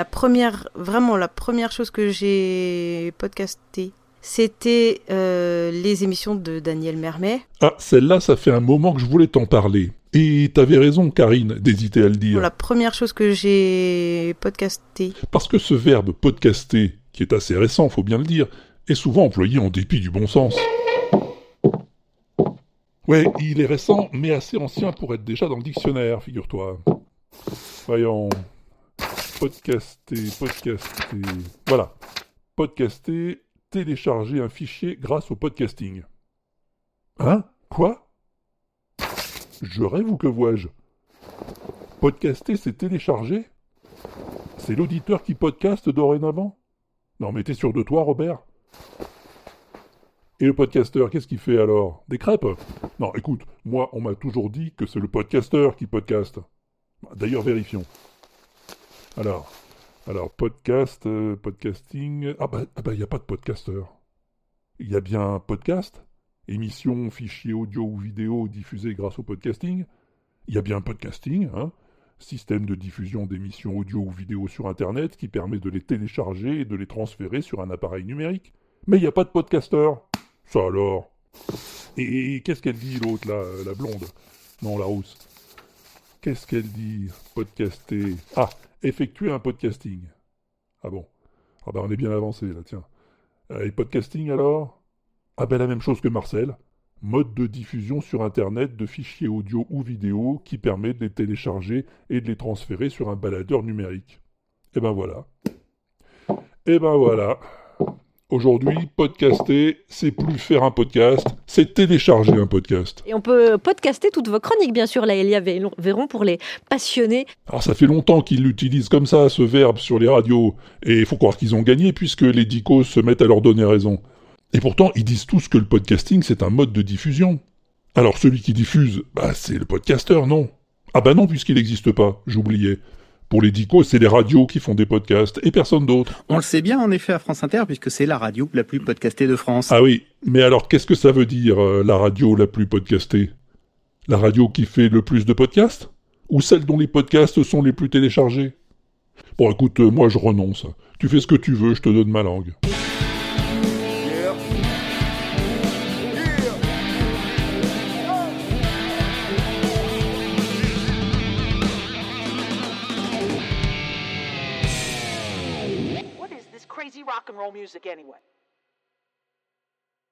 La première, vraiment la première chose que j'ai podcasté, c'était euh, les émissions de Daniel Mermet. Ah, celle-là, ça fait un moment que je voulais t'en parler. Et t'avais raison, Karine, d'hésiter à le dire. La première chose que j'ai podcasté. Parce que ce verbe podcaster, qui est assez récent, faut bien le dire, est souvent employé en dépit du bon sens. Ouais, il est récent, mais assez ancien pour être déjà dans le dictionnaire, figure-toi. Voyons. Podcaster, podcaster. Voilà. Podcaster, télécharger un fichier grâce au podcasting. Hein? Quoi? Je rêve ou que vois-je? Podcaster, c'est télécharger? C'est l'auditeur qui podcaste dorénavant? Non mais t'es sûr de toi, Robert? Et le podcasteur, qu'est-ce qu'il fait alors? Des crêpes? Non, écoute, moi, on m'a toujours dit que c'est le podcasteur qui podcaste. D'ailleurs, vérifions. Alors, alors podcast, euh, podcasting. Ah bah, ah bah, il n'y a pas de podcasteur. Il y a bien podcast, émission, fichier audio ou vidéo diffusée grâce au podcasting. Il y a bien podcasting, hein système de diffusion d'émissions audio ou vidéo sur Internet qui permet de les télécharger et de les transférer sur un appareil numérique. Mais il n'y a pas de podcasteur. Ça alors? Et, qu'est-ce qu'elle dit l'autre la blonde? Non, la rousse. Qu'est-ce qu'elle dit? Podcaster. Ah, effectuer un podcasting. Ah bon? Ah ben on est bien avancé là, tiens. Euh, et podcasting alors? Ah ben la même chose que Marcel. Mode de diffusion sur Internet de fichiers audio ou vidéo qui permet de les télécharger et de les transférer sur un baladeur numérique. Et eh ben voilà. Et eh ben voilà. Aujourd'hui, podcaster, c'est plus faire un podcast, c'est télécharger un podcast. Et on peut podcaster toutes vos chroniques, bien sûr, là, Elia Véron, pour les passionnés. Alors, ça fait longtemps qu'ils l'utilisent comme ça, ce verbe, sur les radios. Et il faut croire qu'ils ont gagné, puisque les dicos se mettent à leur donner raison. Et pourtant, ils disent tous que le podcasting, c'est un mode de diffusion. Alors, celui qui diffuse, bah, c'est le podcasteur, non? Ah bah non, puisqu'il n'existe pas, j'oubliais. Pour les dicos, c'est les radios qui font des podcasts et personne d'autre. On le sait bien en effet à France Inter puisque c'est la radio la plus podcastée de France. Ah oui, mais alors qu'est-ce que ça veut dire euh, la radio la plus podcastée? La radio qui fait le plus de podcasts? Ou celle dont les podcasts sont les plus téléchargés? Bon écoute, euh, moi je renonce. Tu fais ce que tu veux, je te donne ma langue. Rock and roll music anyway.